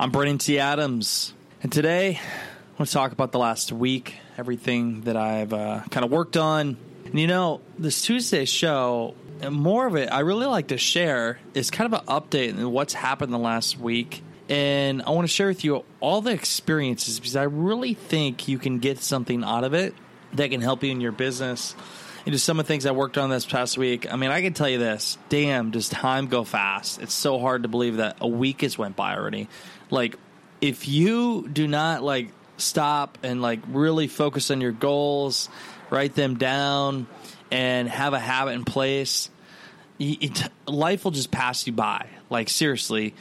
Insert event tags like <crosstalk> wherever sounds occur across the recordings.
I'm Brandon T. Adams, and today I want to talk about the last week, everything that I've uh, kind of worked on. And you know, this Tuesday show, more of it I really like to share is kind of an update on what's happened the last week. And I want to share with you all the experiences because I really think you can get something out of it that can help you in your business. And just some of the things I worked on this past week. I mean, I can tell you this damn, does time go fast? It's so hard to believe that a week has went by already. Like, if you do not like stop and like really focus on your goals, write them down, and have a habit in place, it, life will just pass you by. Like seriously,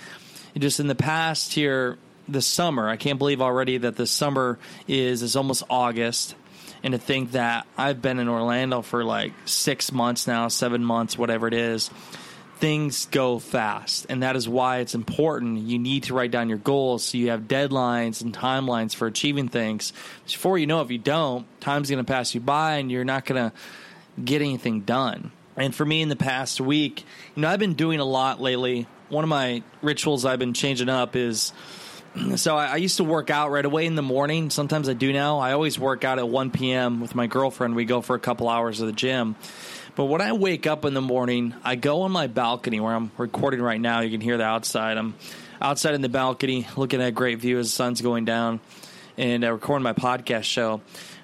just in the past here, the summer, I can't believe already that the summer is is almost August, and to think that I've been in Orlando for like six months now, seven months, whatever it is things go fast and that is why it's important. You need to write down your goals so you have deadlines and timelines for achieving things. Before you know if you don't time's going to pass you by and you're not going to get anything done. And for me in the past week you know i've been doing a lot lately. One of my rituals i've been changing up is <clears throat> so I, I, used to work out right away in the morning. Sometimes i do now. I always work out at 1 p.m with my girlfriend. We go for a couple hours at the gym but when I wake up in the morning, I go on my balcony where I'm recording right now. You can hear the outside. I'm outside in the balcony looking at a great view as the sun's going down and I record my podcast show.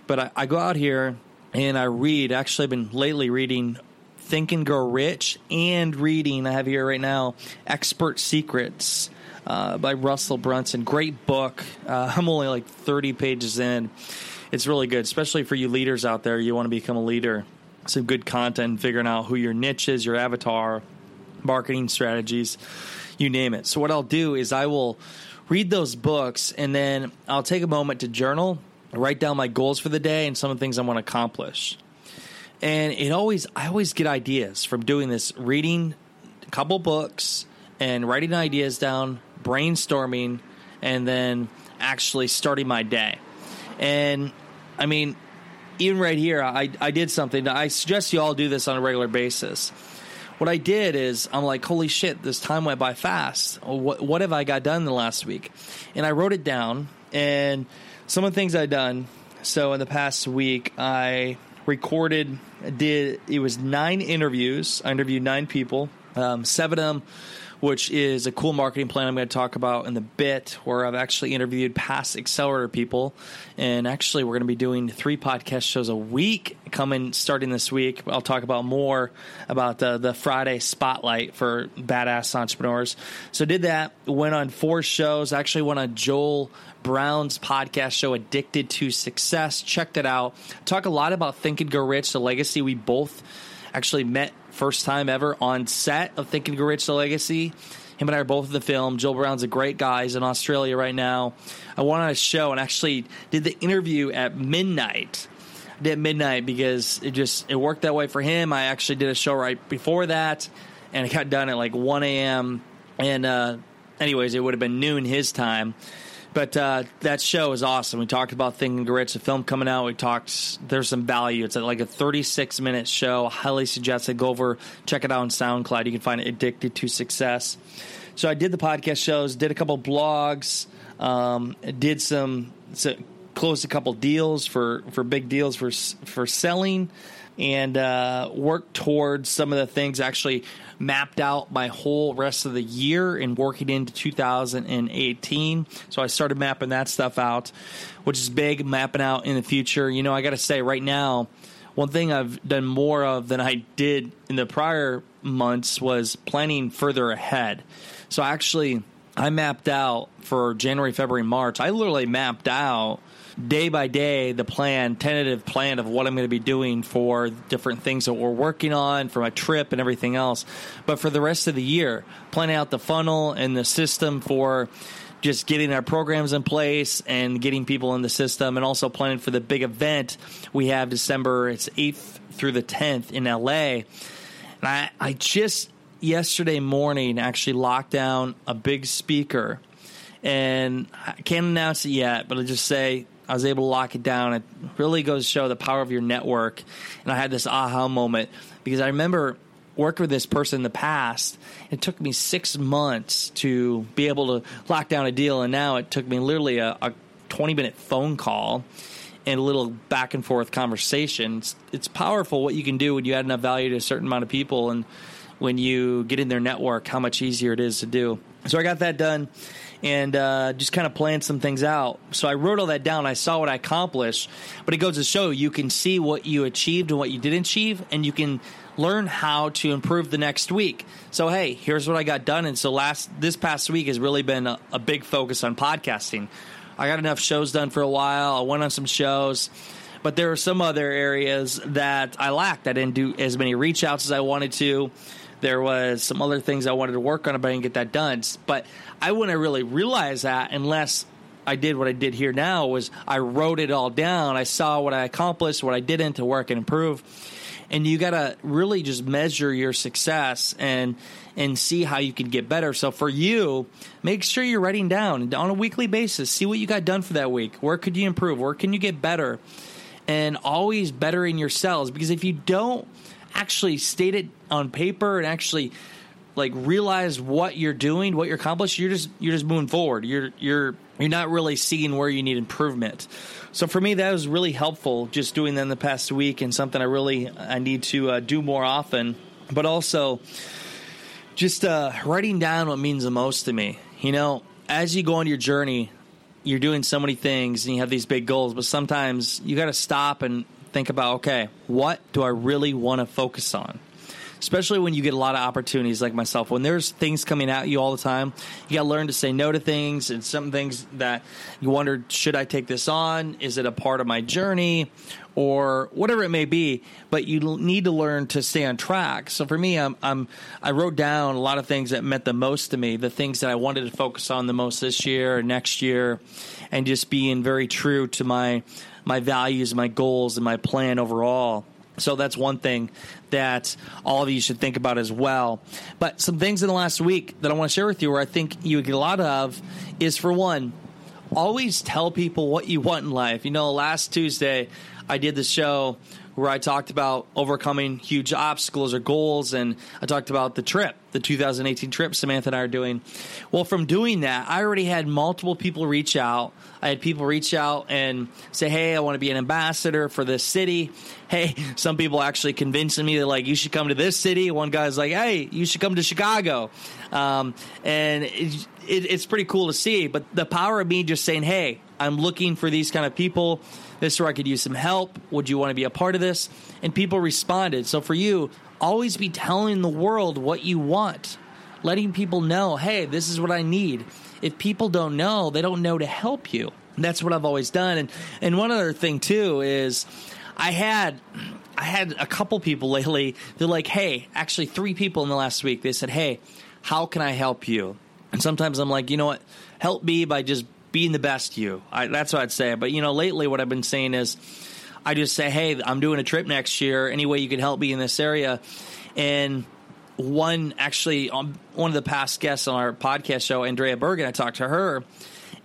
But I, I go out here and I read. Actually, I've been lately reading Think and Grow Rich and reading, I have here right now, Expert Secrets. Uh, by Russell Brunson. Great book. Uh, <laughs> I'm only like 30 pages in. It's really good, especially for you leaders out there. You want to become a leader some good content, figuring out who your niche is, your avatar, marketing strategies, you name it. So, what I'll do is I will read those books and then I'll take a moment to journal, write down my goals for the day and some of the things I want to accomplish. And it always, I always get ideas from doing this, reading a couple books and writing ideas down, brainstorming, and then actually starting my day. And I mean, even right here, I, I did something. I suggest you all do this on a regular basis. What I did is, I'm like, holy shit, this time went by fast. What, what have I got done in the last week? And I wrote it down, and some of the things I've done. So in the past week, I recorded, did, it was nine interviews. I interviewed nine people, um, seven of them which is a cool marketing plan I'm going to talk about in the bit, where I've actually interviewed past accelerator people. And actually, we're going to be doing three podcast shows a week coming starting this week. I'll talk about more about the, the Friday spotlight for badass entrepreneurs. So, did that, went on four shows, actually went on Joel Brown's podcast show, Addicted to Success. Checked it out. Talk a lot about Think and Grow Rich, the legacy we both actually met first time ever on set of Thinking Rich the Legacy. Him and I are both in the film. Joel Brown's a great guy. He's in Australia right now. I went on a show and actually did the interview at midnight. I did midnight because it just it worked that way for him. I actually did a show right before that, and it got done at like 1 a.m. And uh, anyways, it would have been noon his time. But uh, that show is awesome. We talked about Thinking Rich, a film coming out. We talked, there's some value. It's like a 36 minute show. highly suggest it. Go over, check it out on SoundCloud. You can find it Addicted to Success. So I did the podcast shows, did a couple blogs, um, did some, so closed a couple deals for, for big deals for, for selling and uh, worked towards some of the things actually mapped out my whole rest of the year and working into 2018. So I started mapping that stuff out, which is big, mapping out in the future. You know, I got to say, right now, one thing I've done more of than I did in the prior months was planning further ahead. So actually, I mapped out for January, February, March. I literally mapped out day by day the plan, tentative plan of what I'm going to be doing for different things that we're working on for my trip and everything else. But for the rest of the year, planning out the funnel and the system for just getting our programs in place and getting people in the system, and also planning for the big event we have December. It's eighth through the tenth in LA, and I I just yesterday morning actually locked down a big speaker, and I can't announce it yet, but I'll just say I was able to lock it down. It really goes to show the power of your network. And I had this aha moment because I remember working with this person in the past. It took me six months to be able to lock down a deal, and now it took me literally a, a 20 minute phone call and a little back and forth conversation. It's, it's powerful what you can do when you add enough value to a certain amount of people and when you get in their network, how much easier it is to do. So I got that done and uh, just kind of planned some things out. So I wrote all that down. I saw what I accomplished, but it goes to show you can see what you achieved and what you didn't achieve, and you can learn how to improve the next week. So hey, here's what I got done. And so last this past week has really been a, a big focus on podcasting. I got enough shows done for a while. I went on some shows but there are some other areas that I lacked. I didn't do as many reach outs as I wanted to. There was some other things I wanted to work on, but I didn't get that done. But I wouldn't really realize that unless I did what I did here now was I wrote it all down. I saw what I accomplished, what I didn't to work and improve. And you got to really just measure your success and and see how you can get better. So for you, make sure you're writing down on a weekly basis. See what you got done for that week. Where could you improve? Where can you get better? And always bettering yourselves because if you don't actually state it on paper and actually like realize what you're doing, what you're accomplishing, you're just you're just moving forward. You're you're you're not really seeing where you need improvement. So for me, that was really helpful. Just doing that in the past week, and something I really I need to uh, do more often. But also, just uh, writing down what means the most to me. You know, as you go on your journey, you're doing so many things, and you have these big goals. But sometimes you got to stop and think about okay, what do I really want to focus on? Especially when you get a lot of opportunities like myself. When there's things coming at you all the time, you got to learn to say no to things and some things that you wonder should I take this on? Is it a part of my journey? Or whatever it may be, but you need to learn to stay on track. So for me, I'm, I'm I wrote down a lot of things that meant the most to me, the things that I wanted to focus on the most this year or next year, and just being very true to my my values, my goals, and my plan overall. So that's one thing that all of you should think about as well. But some things in the last week that I want to share with you where I think you get a lot of is for one, always tell people what you want in life. You know, last Tuesday I did the show where I talked about overcoming huge obstacles or goals, and I talked about the trip, the 2018 trip Samantha and I are doing. Well, from doing that, I already had multiple people reach out. I had people reach out and say, "Hey, I want to be an ambassador for this city." <laughs> Hey, some people actually convincing me that like you should come to this city. One guy's like, "Hey, you should come to Chicago," um, and it, it, it's pretty cool to see. But the power of me just saying, "Hey, I'm looking for these kind of people." This is where I could use some help. Would you want to be a part of this? And people responded. So for you, always be telling the world what you want, letting people know, hey, this is what I need. If people don't know, they don't know to help you. And that's what I've always done. And and one other thing too is I had <clears throat> I had a couple people <laughs> lately. They're like, hey, actually three people in the last week. They said, hey, how can I help you? And sometimes I'm like, you know what? Help me by just being the best you. I, that's what I'd say. But you know, lately what I've been saying is, I just say, hey, I'm doing a trip next year. Any way you can help me in this area? And one actually, on one of the past guests on our podcast show, Andrea Bergen, I talked to her.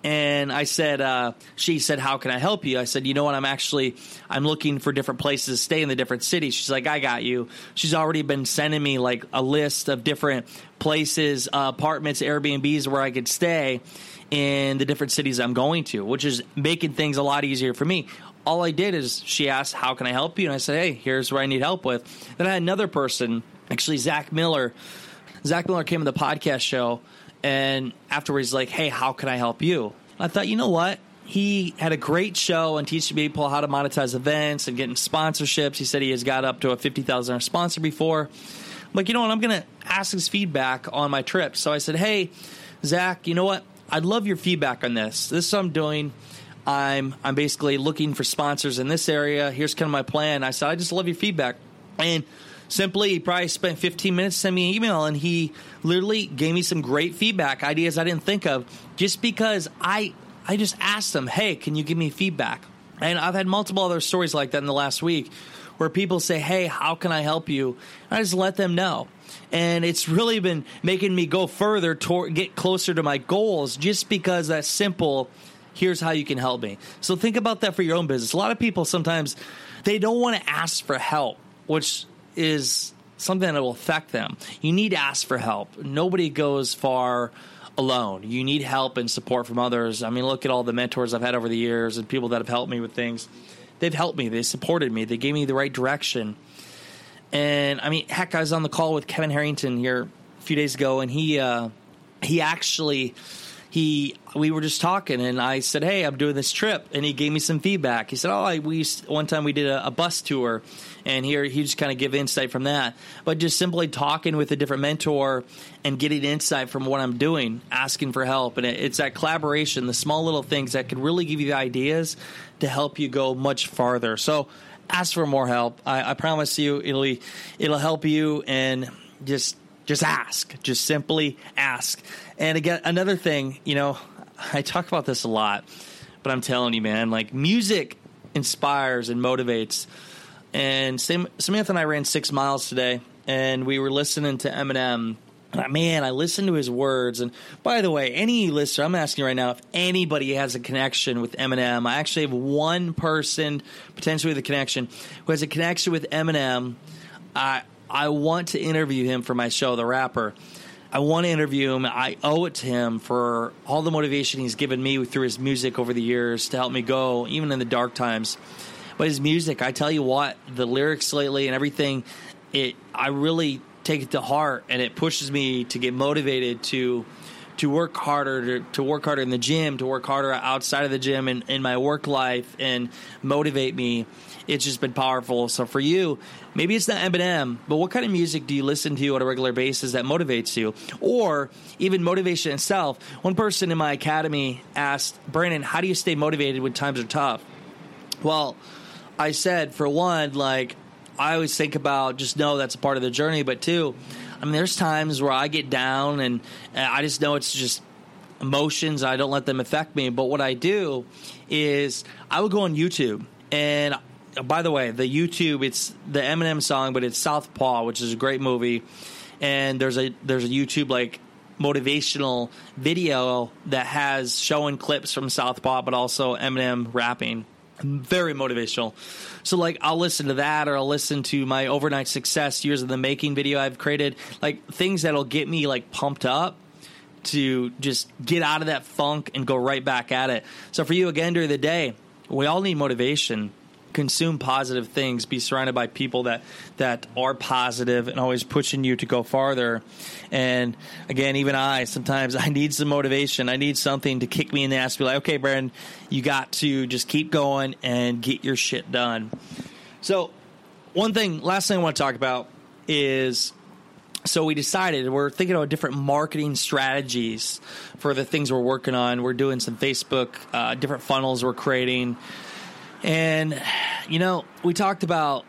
And I said, uh, she said, how can I help you? I said, you know what? I'm actually, I'm looking for different places to stay in the different cities. She's like, I got you. She's already been sending me like a list of different places, uh, apartments, Airbnbs where I could stay in the different cities I'm going to, which is making things a lot easier for me. All I did is she asked, How can I help you? And I said, Hey, here's where I need help with. Then I had another person, actually, Zach Miller. Zach Miller came on the podcast show, and afterwards, he's like, Hey, how can I help you? I thought, you know what? He had a great show and teaching people how to monetize events and getting sponsorships. He said he has got up to a $50,000 sponsor before. I'm like, you know what? I'm going to ask his feedback on my trip. So I said, Hey, Zach, you know what? I'd love your feedback on this. This is what I'm doing. I'm I'm basically looking for sponsors in this area. Here's kind of my plan. I said I just love your feedback. And simply he probably spent 15 minutes sending me an email and he literally gave me some great feedback ideas i didn't think of just because i i just asked him hey can you give me feedback and i've had multiple other stories like that in the last week where people say hey how can i help you and i just let them know and it's really been making me go further toward get closer to my goals just because that simple. Here's how you can help me. So think about that for your own business. A lot of people sometimes they don't want to ask for help which is something that will affect them. You need to ask for help. Nobody goes far alone. You need help and support from others. I mean look at all the mentors i've had over the years and people that have helped me with things. They've helped me. They supported me. They gave me the right direction and I mean, heck, I was on the call with Kevin Harrington here a few days ago, and he uh, he actually he we were just talking, and I said, "Hey, I'm doing this trip," and he gave me some feedback. He said, "Oh, I, we one time we did a, a bus tour, and here he just kind of give insight from that. But just simply talking with a different mentor and getting insight from what I'm doing, asking for help, and it, it's that collaboration, the small little things that can really give you ideas to help you go much farther. So." Ask for more help. I, I promise you, it'll it'll help you, and just just ask. Just simply ask. And again, another thing, you know, I talk about this a lot, but I'm telling you, man, like music inspires and motivates. And Samantha and I ran six miles today, and we were listening to Eminem man, I listened to his words. And by the way, any listener, I'm asking right now if anybody has a connection with Eminem. I actually have one person potentially with a connection who has a connection with Eminem. I I want to interview him for my show, The Rapper. I want to interview him. I owe it to him for all the motivation he's given me through his music over the years to help me go, even in the dark times. But his music, I tell you what, the lyrics lately and everything, it I really take it to heart and it pushes me to get motivated to to work harder to, to work harder in the gym to work harder outside of the gym and in my work life and motivate me. It's just been powerful. So for you maybe it's not eminem but what kind of music do you listen to on a regular basis that motivates you? Or even motivation itself. One person in my academy asked brandon how do you stay motivated when times are tough? Well i said for one like I always think about just know that's a part of the journey, but two, I mean, there's times where I get down and I just know it's just emotions. I don't let them affect me. But what I do is I would go on YouTube and uh, by the way, the YouTube it's the Eminem song, but it's Southpaw, which is a great movie. And there's a there's a YouTube like motivational video that has showing clips from Southpaw, but also Eminem rapping very motivational. So like I'll listen to that or I'll listen to my overnight success years of the making video I've created, like things that'll get me like pumped up to just get out of that funk and go right back at it. So for you again during the day, we all need motivation consume positive things, be surrounded by people that that are positive and always pushing you to go farther. And again, even I sometimes <laughs> I need some motivation. I need something to kick me in the ass. Be like, okay, Brandon, you got to just keep going and get your shit done. So, one thing, last thing I want to talk about is so we decided we're thinking about different marketing strategies for the things we're working on. We're doing some Facebook, uh, different funnels we're creating. And, you know, we talked about,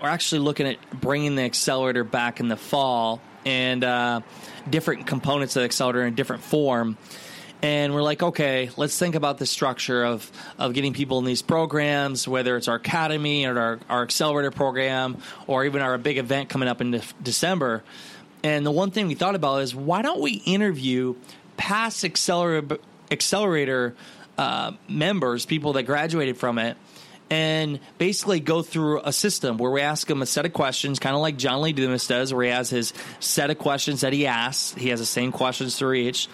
we're actually looking at bringing the accelerator back in the fall and uh, different components of the accelerator in different form. And we're like, okay, let's think about the structure of, of getting people in these programs, whether it's our academy or our, our accelerator program or even our big event coming up in de- December. And the one thing we thought about is why don't we interview past accelerator, accelerator uh, members, people that graduated from it, and basically go through a system where we ask them a set of questions, kind of like John Lee Dumas does, where he has his set of questions that he asks. He has the same questions for each,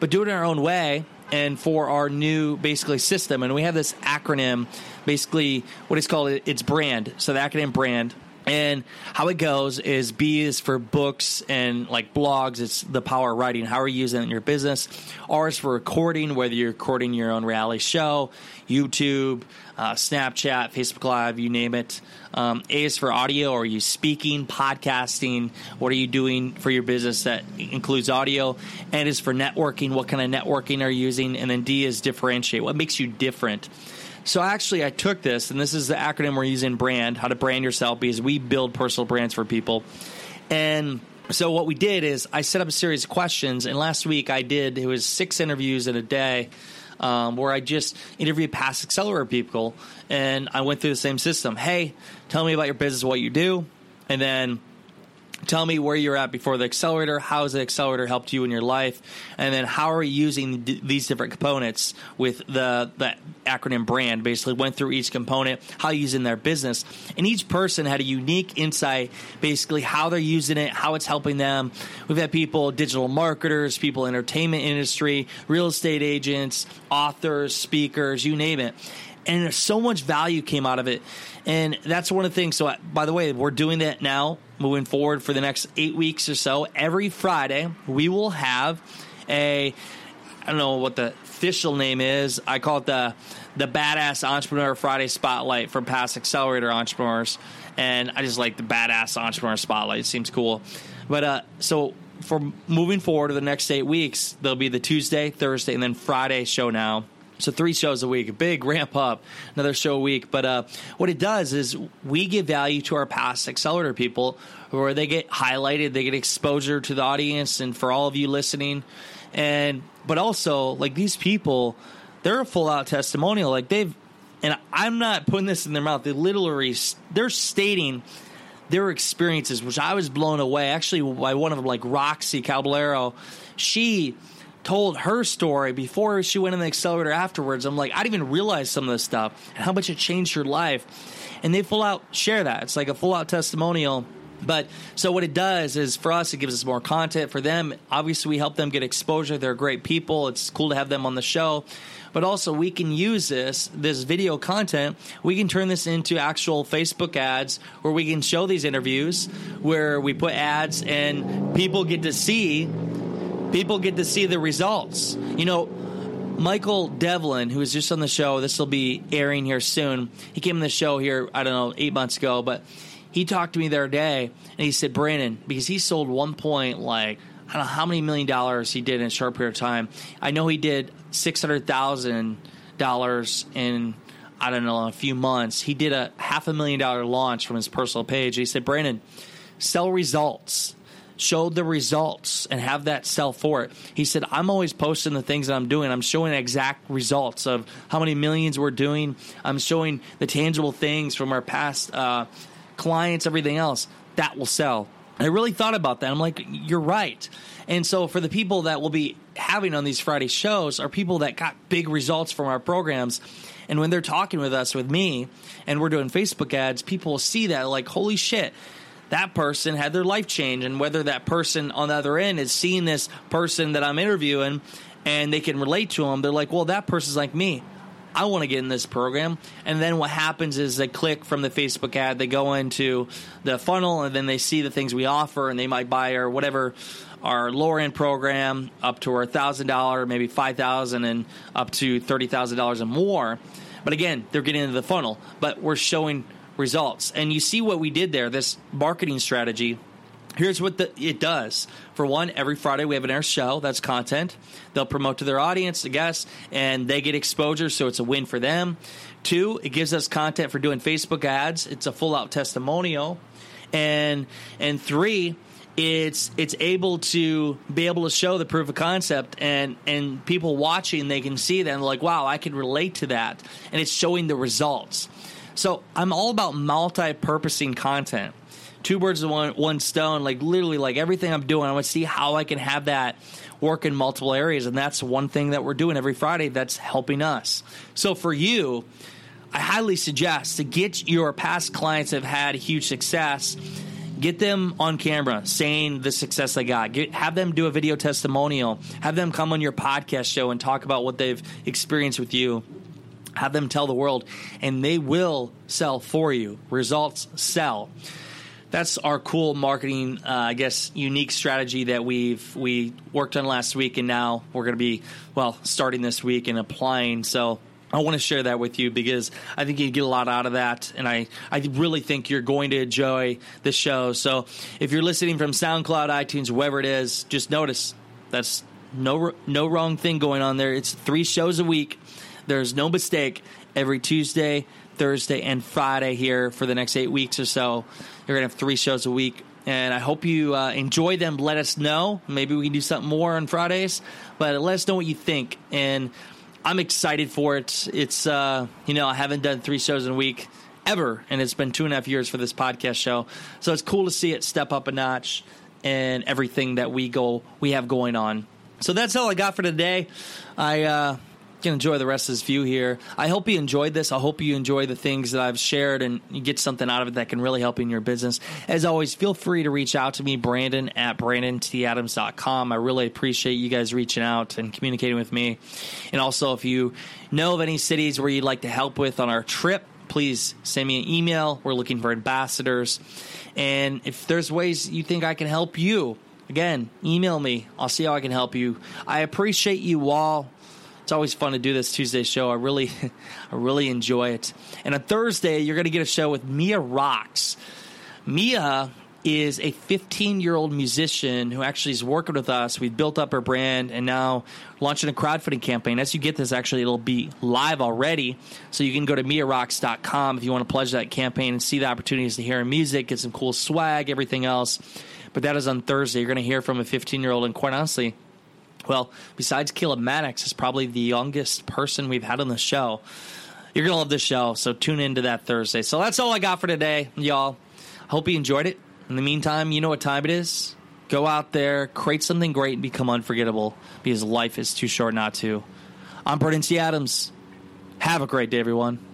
but do it in our own way and for our new basically system. And we have this acronym, basically what is called it's brand. So the acronym brand and how it goes is B is for books and like blogs. It's the power of writing. How are you using it in your business? R is for recording, whether you're recording your own reality show, YouTube, uh, Snapchat, Facebook Live, you name it. Um, a is for audio. Are you speaking, podcasting? What are you doing for your business that includes audio? N is for networking. What kind of networking are you using? And then D is differentiate. What makes you different? So actually, I took this, and this is the acronym we're using: brand, how to brand yourself, because we build personal brands for people. And so what we did is I set up a series of questions, and last week I did it was six interviews in a day. Um, where I just interviewed past accelerator people, and I went through the same system. Hey, tell me about your business, what you do, and then Tell me where you're at before the accelerator. How has the accelerator helped you in your life? And then how are you using d- these different components with the, the acronym brand? Basically, went through each component, how in their business. And each person had a unique insight, basically, how they're using it, how it's helping them. We've had people, digital marketers, people entertainment industry, real estate agents, authors, speakers, you name it and so much value came out of it. And that's one of the things. So, by the way, we're doing that now, moving forward for the next eight weeks or so. Every Friday, we will have a, I don't know what the official name is. I call it the the Badass Entrepreneur Friday Spotlight for past accelerator entrepreneurs. And I just like the Badass Entrepreneur Spotlight. It seems cool. But uh, so for moving forward to the next eight weeks, there'll be the Tuesday, Thursday, and then Friday show now so three shows a week, a big ramp up, another show a week. But uh, what it does is we give value to our past accelerator people where they get highlighted, they get exposure to the audience, and for all of you listening, and but also like these people, they're a full out testimonial. Like they've, and I'm not putting this in their mouth. They literally they're stating their experiences, which I was blown away. Actually, by one of them, like Roxy Caballero, she told her story before she went in the accelerator afterwards. I'm like, I didn't even realize some of this stuff and how much it changed her life. And they full out share that. It's like a full out testimonial. But so what it does is for us, it gives us more content. For them, obviously, we help them get exposure. They're great people. It's cool to have them on the show. But also, we can use this this video content. We can turn this into actual Facebook ads, where we can show these interviews, where we put ads and people get to see people get to see the results. You know, Michael Devlin, who was just on the show, this will be airing here soon. He came on the show here, I don't know, eight months ago, but he talked to me the other day and he said, Brandon, because he sold one point like I don't know how many million dollars he did in a short period of time. I know he did six hundred thousand dollars in I don't know a few months. He did a half a million dollar launch from his personal page. He said, Brandon, sell results show the results and have that sell for it. He said, I'm always posting the things that I'm doing. I'm showing exact results of how many millions we're doing. I'm showing the tangible things from our past uh, clients, everything else. That will sell. I really thought about that. I'm like, you're right. And so for the people that will be having on these Friday shows are people that got big results from our programs. And when they're talking with us, with me, and we're doing Facebook ads, people will see that like, holy shit, that person had their life change and whether that person on the other end is seeing this person that I'm interviewing and they can relate to them, they're like, well, that person's like me. I want to get in this program. And then what happens is they click from the Facebook ad, they go into the funnel, and then they see the things we offer, and they might buy our whatever our lower end program up to our thousand dollar, maybe five thousand, and up to thirty thousand dollars and more. But again, they're getting into the funnel. But we're showing results. And you see what we did there, this marketing strategy. Here's what the, it does. For one, every Friday we have an air show. That's content. They'll promote to their audience, the guests, and they get exposure, so it's a win for them. Two, it gives us content for doing Facebook ads. It's a full out testimonial. And and three, it's it's able to be able to show the proof of concept and and people watching they can see that and like wow I can relate to that and it's showing the results so I'm all about multi-purposing content. Two birds with one, one stone. Like literally, like everything I'm doing, I want to see how I can have that work in multiple areas, and that's one thing that we're doing every Friday. That's helping us. So for you, I highly suggest to get your past clients that have had huge success get them on camera saying the success they got get, have them do a video testimonial have them come on your podcast show and talk about what they've experienced with you have them tell the world, and they will sell for you. Results sell. That's our cool marketing, uh, I guess, unique strategy that we've we worked on last week, and now we're going to be well starting this week and applying. So I want to share that with you because I think you get a lot out of that, and I, I really think you're going to enjoy the show. So if you're listening from SoundCloud, iTunes, wherever it is, just notice that's no no wrong thing going on there. It's three shows a week There's no mistake. Every Tuesday, Thursday, and Friday here for the next eight weeks or so, you're going to have three shows a week. And I hope you uh, enjoy them. Let us know. Maybe we can do something more on Fridays, but let us know what you think. And I'm excited for it. It's, uh, you know, I haven't done three shows in a week ever, and it's been two and a half years for this podcast show. So it's cool to see it step up a notch and everything that we go we have going on. So that's all I got for today. I uh, can enjoy the rest of this view here. I hope you enjoyed this. I hope you enjoy the things that I've shared and you get something out of it that can really help you in your business. As always, feel free to reach out to me, Brandon at BrandonTAdams.com. I really appreciate you guys reaching out and communicating with me. And also, if you know of any cities where you'd like to help with on our trip, please send me an email. We're looking for ambassadors. And if there's ways you think I can help you, again, email me. I'll see how I can help you. I appreciate you all. It's always fun to do this Tuesday show. I really, <laughs> I really enjoy it. And on Thursday, you're going to get a show with Mia Rocks. Mia is a 15 year old musician who actually is working with us. We've built up her brand and now launching a crowdfunding campaign. As you get this, actually, it'll be live already. So you can go to miarocks.com if you want to pledge that campaign and see the opportunities to hear her music, get some cool swag, everything else. But that is on Thursday. You're going to hear from a 15 year old, and quite honestly, well, besides Caleb Maddox, is probably the youngest person we've had on the show. You're to love this show, so tune into that Thursday. So that's all I got for today, y'all. Hope you enjoyed it. In the meantime, you know what time it is. Go out there, create something great, and become unforgettable because life is too short not to. I'm Brandon T. Adams. Have a great day, everyone.